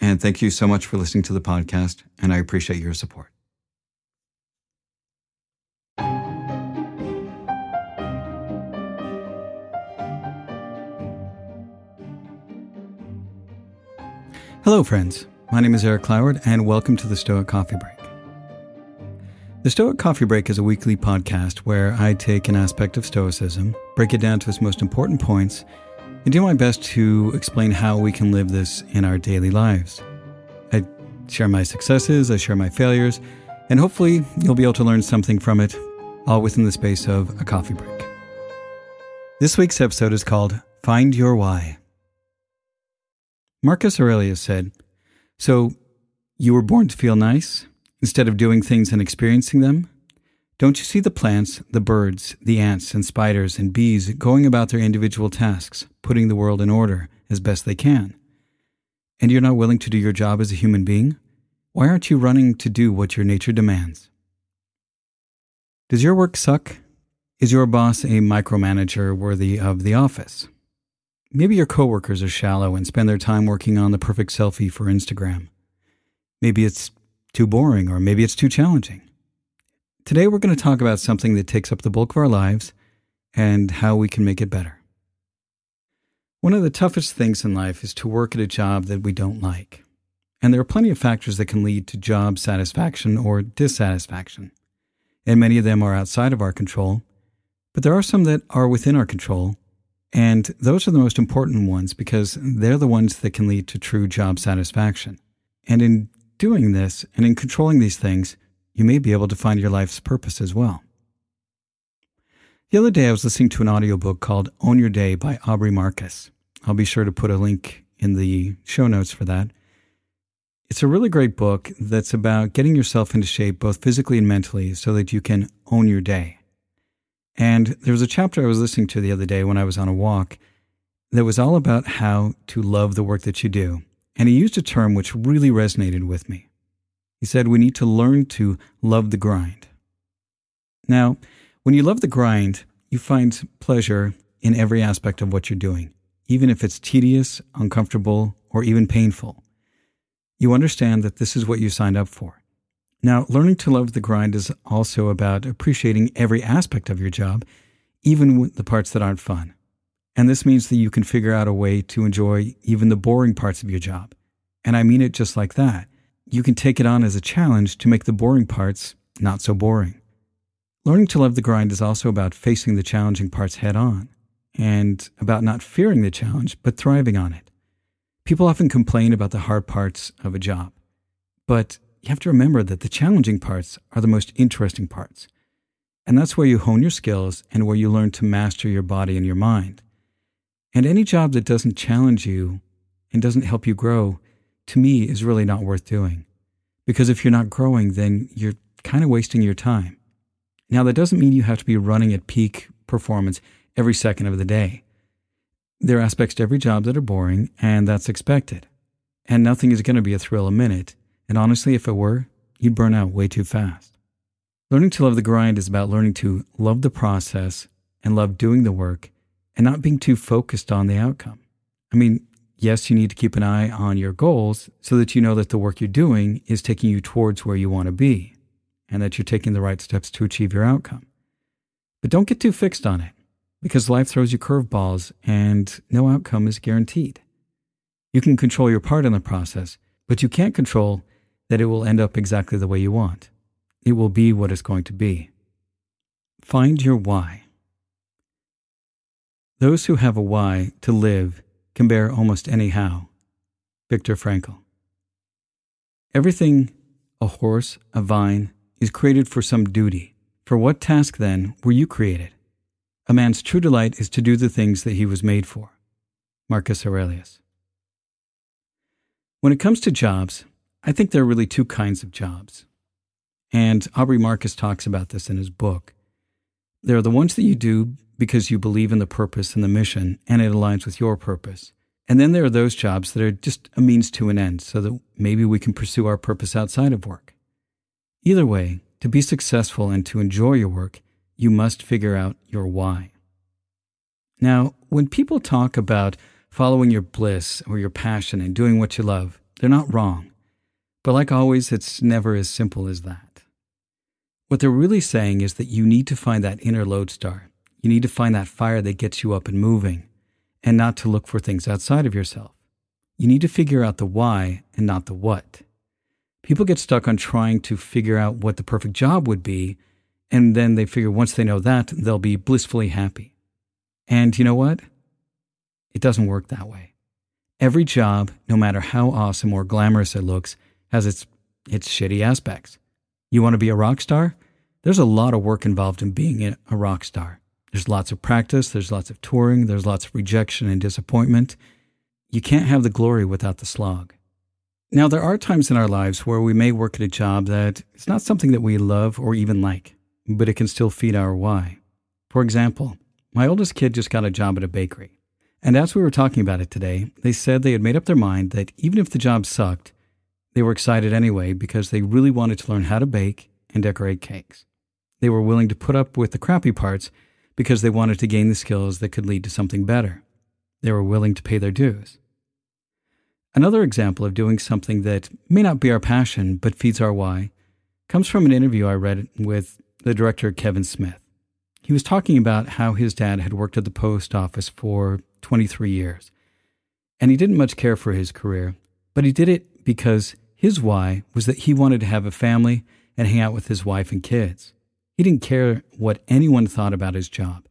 and thank you so much for listening to the podcast, and I appreciate your support. Hello, friends. My name is Eric Cloward, and welcome to the Stoic Coffee Break. The Stoic Coffee Break is a weekly podcast where I take an aspect of Stoicism, break it down to its most important points, and do my best to explain how we can live this in our daily lives. I share my successes, I share my failures, and hopefully you'll be able to learn something from it, all within the space of a coffee break. This week's episode is called Find Your Why. Marcus Aurelius said, So, you were born to feel nice instead of doing things and experiencing them? Don't you see the plants, the birds, the ants and spiders and bees going about their individual tasks, putting the world in order as best they can? And you're not willing to do your job as a human being? Why aren't you running to do what your nature demands? Does your work suck? Is your boss a micromanager worthy of the office? Maybe your coworkers are shallow and spend their time working on the perfect selfie for Instagram. Maybe it's too boring, or maybe it's too challenging. Today, we're going to talk about something that takes up the bulk of our lives and how we can make it better. One of the toughest things in life is to work at a job that we don't like. And there are plenty of factors that can lead to job satisfaction or dissatisfaction. And many of them are outside of our control, but there are some that are within our control and those are the most important ones because they're the ones that can lead to true job satisfaction. And in doing this and in controlling these things, you may be able to find your life's purpose as well. The other day, I was listening to an audiobook called Own Your Day by Aubrey Marcus. I'll be sure to put a link in the show notes for that. It's a really great book that's about getting yourself into shape both physically and mentally so that you can own your day. And there was a chapter I was listening to the other day when I was on a walk that was all about how to love the work that you do. And he used a term which really resonated with me. He said, We need to learn to love the grind. Now, when you love the grind, you find pleasure in every aspect of what you're doing, even if it's tedious, uncomfortable, or even painful. You understand that this is what you signed up for. Now, learning to love the grind is also about appreciating every aspect of your job, even the parts that aren't fun. And this means that you can figure out a way to enjoy even the boring parts of your job. And I mean it just like that. You can take it on as a challenge to make the boring parts not so boring. Learning to love the grind is also about facing the challenging parts head on and about not fearing the challenge, but thriving on it. People often complain about the hard parts of a job, but you have to remember that the challenging parts are the most interesting parts. And that's where you hone your skills and where you learn to master your body and your mind. And any job that doesn't challenge you and doesn't help you grow, to me, is really not worth doing. Because if you're not growing, then you're kind of wasting your time. Now, that doesn't mean you have to be running at peak performance every second of the day. There are aspects to every job that are boring, and that's expected. And nothing is going to be a thrill a minute. And honestly, if it were, you'd burn out way too fast. Learning to love the grind is about learning to love the process and love doing the work and not being too focused on the outcome. I mean, yes, you need to keep an eye on your goals so that you know that the work you're doing is taking you towards where you want to be and that you're taking the right steps to achieve your outcome. But don't get too fixed on it because life throws you curveballs and no outcome is guaranteed. You can control your part in the process, but you can't control that it will end up exactly the way you want. It will be what it's going to be. Find your why. Those who have a why to live can bear almost any how. Viktor Frankl. Everything, a horse, a vine, is created for some duty. For what task, then, were you created? A man's true delight is to do the things that he was made for. Marcus Aurelius. When it comes to jobs, I think there are really two kinds of jobs. And Aubrey Marcus talks about this in his book. There are the ones that you do because you believe in the purpose and the mission and it aligns with your purpose. And then there are those jobs that are just a means to an end so that maybe we can pursue our purpose outside of work. Either way, to be successful and to enjoy your work, you must figure out your why. Now, when people talk about following your bliss or your passion and doing what you love, they're not wrong. But like always, it's never as simple as that. What they're really saying is that you need to find that inner lodestar. You need to find that fire that gets you up and moving, and not to look for things outside of yourself. You need to figure out the why and not the what. People get stuck on trying to figure out what the perfect job would be, and then they figure once they know that, they'll be blissfully happy. And you know what? It doesn't work that way. Every job, no matter how awesome or glamorous it looks, has its, its shitty aspects. You want to be a rock star? There's a lot of work involved in being a rock star. There's lots of practice, there's lots of touring, there's lots of rejection and disappointment. You can't have the glory without the slog. Now, there are times in our lives where we may work at a job that is not something that we love or even like, but it can still feed our why. For example, my oldest kid just got a job at a bakery. And as we were talking about it today, they said they had made up their mind that even if the job sucked, they were excited anyway because they really wanted to learn how to bake and decorate cakes. They were willing to put up with the crappy parts because they wanted to gain the skills that could lead to something better. They were willing to pay their dues. Another example of doing something that may not be our passion but feeds our why comes from an interview I read with the director Kevin Smith. He was talking about how his dad had worked at the post office for 23 years. And he didn't much care for his career, but he did it because his why was that he wanted to have a family and hang out with his wife and kids. He didn't care what anyone thought about his job.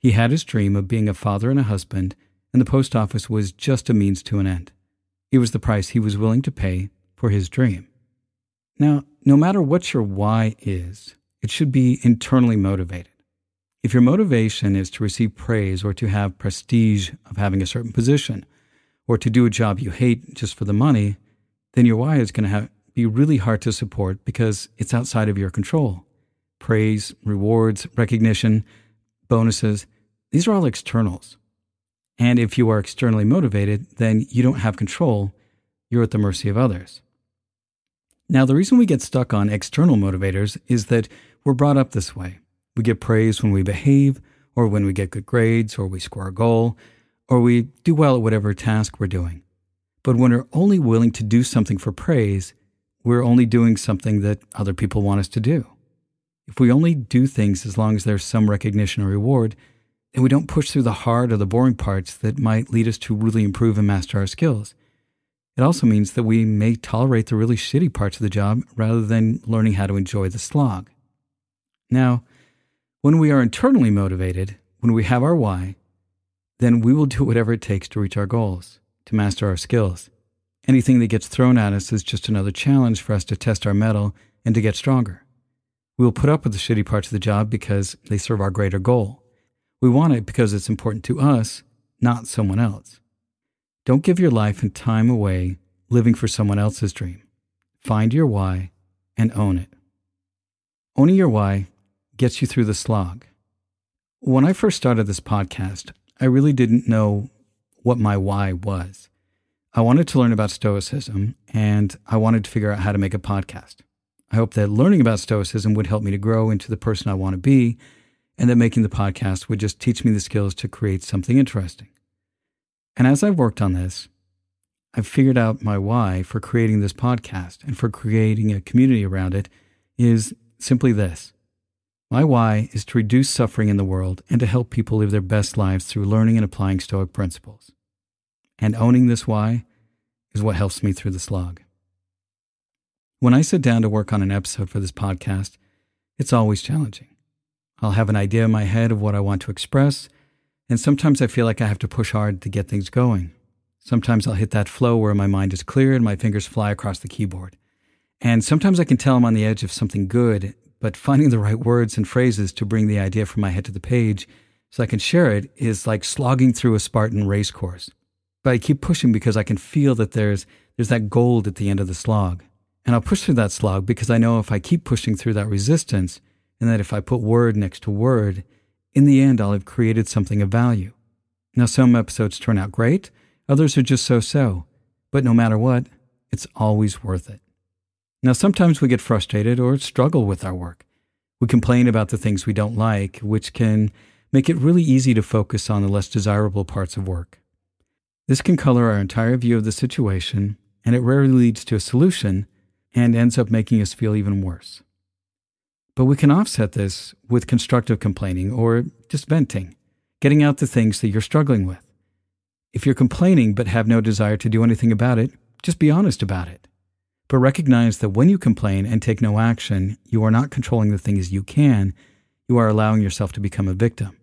He had his dream of being a father and a husband, and the post office was just a means to an end. It was the price he was willing to pay for his dream. Now, no matter what your why is, it should be internally motivated. If your motivation is to receive praise or to have prestige of having a certain position, or to do a job you hate just for the money, then your why is going to have, be really hard to support because it's outside of your control. Praise, rewards, recognition, bonuses, these are all externals. And if you are externally motivated, then you don't have control. You're at the mercy of others. Now, the reason we get stuck on external motivators is that we're brought up this way. We get praise when we behave, or when we get good grades, or we score a goal, or we do well at whatever task we're doing. But when we're only willing to do something for praise, we're only doing something that other people want us to do. If we only do things as long as there's some recognition or reward, then we don't push through the hard or the boring parts that might lead us to really improve and master our skills. It also means that we may tolerate the really shitty parts of the job rather than learning how to enjoy the slog. Now, when we are internally motivated, when we have our why, then we will do whatever it takes to reach our goals, to master our skills. Anything that gets thrown at us is just another challenge for us to test our mettle and to get stronger. We will put up with the shitty parts of the job because they serve our greater goal. We want it because it's important to us, not someone else. Don't give your life and time away living for someone else's dream. Find your why and own it. Owning your why gets you through the slog. When I first started this podcast, I really didn't know what my why was. I wanted to learn about Stoicism and I wanted to figure out how to make a podcast. I hope that learning about Stoicism would help me to grow into the person I want to be and that making the podcast would just teach me the skills to create something interesting. And as I've worked on this, I've figured out my why for creating this podcast and for creating a community around it is simply this my why is to reduce suffering in the world and to help people live their best lives through learning and applying Stoic principles. And owning this why is what helps me through the slog. When I sit down to work on an episode for this podcast, it's always challenging. I'll have an idea in my head of what I want to express, and sometimes I feel like I have to push hard to get things going. Sometimes I'll hit that flow where my mind is clear and my fingers fly across the keyboard. And sometimes I can tell I'm on the edge of something good, but finding the right words and phrases to bring the idea from my head to the page so I can share it is like slogging through a Spartan race course. But I keep pushing because I can feel that there's there's that gold at the end of the slog. And I'll push through that slog because I know if I keep pushing through that resistance, and that if I put word next to word, in the end I'll have created something of value. Now some episodes turn out great, others are just so-so, but no matter what, it's always worth it. Now sometimes we get frustrated or struggle with our work. We complain about the things we don't like, which can make it really easy to focus on the less desirable parts of work. This can color our entire view of the situation, and it rarely leads to a solution and ends up making us feel even worse. But we can offset this with constructive complaining or just venting, getting out the things that you're struggling with. If you're complaining but have no desire to do anything about it, just be honest about it. But recognize that when you complain and take no action, you are not controlling the things you can, you are allowing yourself to become a victim.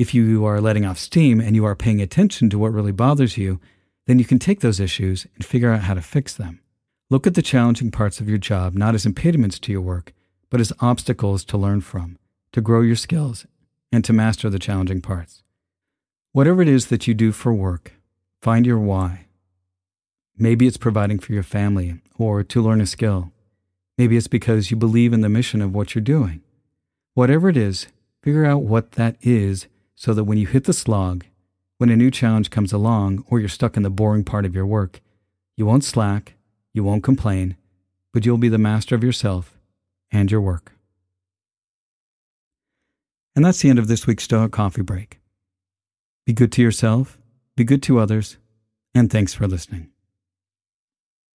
If you are letting off steam and you are paying attention to what really bothers you, then you can take those issues and figure out how to fix them. Look at the challenging parts of your job not as impediments to your work, but as obstacles to learn from, to grow your skills, and to master the challenging parts. Whatever it is that you do for work, find your why. Maybe it's providing for your family or to learn a skill. Maybe it's because you believe in the mission of what you're doing. Whatever it is, figure out what that is so that when you hit the slog, when a new challenge comes along or you're stuck in the boring part of your work, you won't slack, you won't complain, but you'll be the master of yourself and your work. And that's the end of this week's Stoic Coffee Break. Be good to yourself, be good to others, and thanks for listening.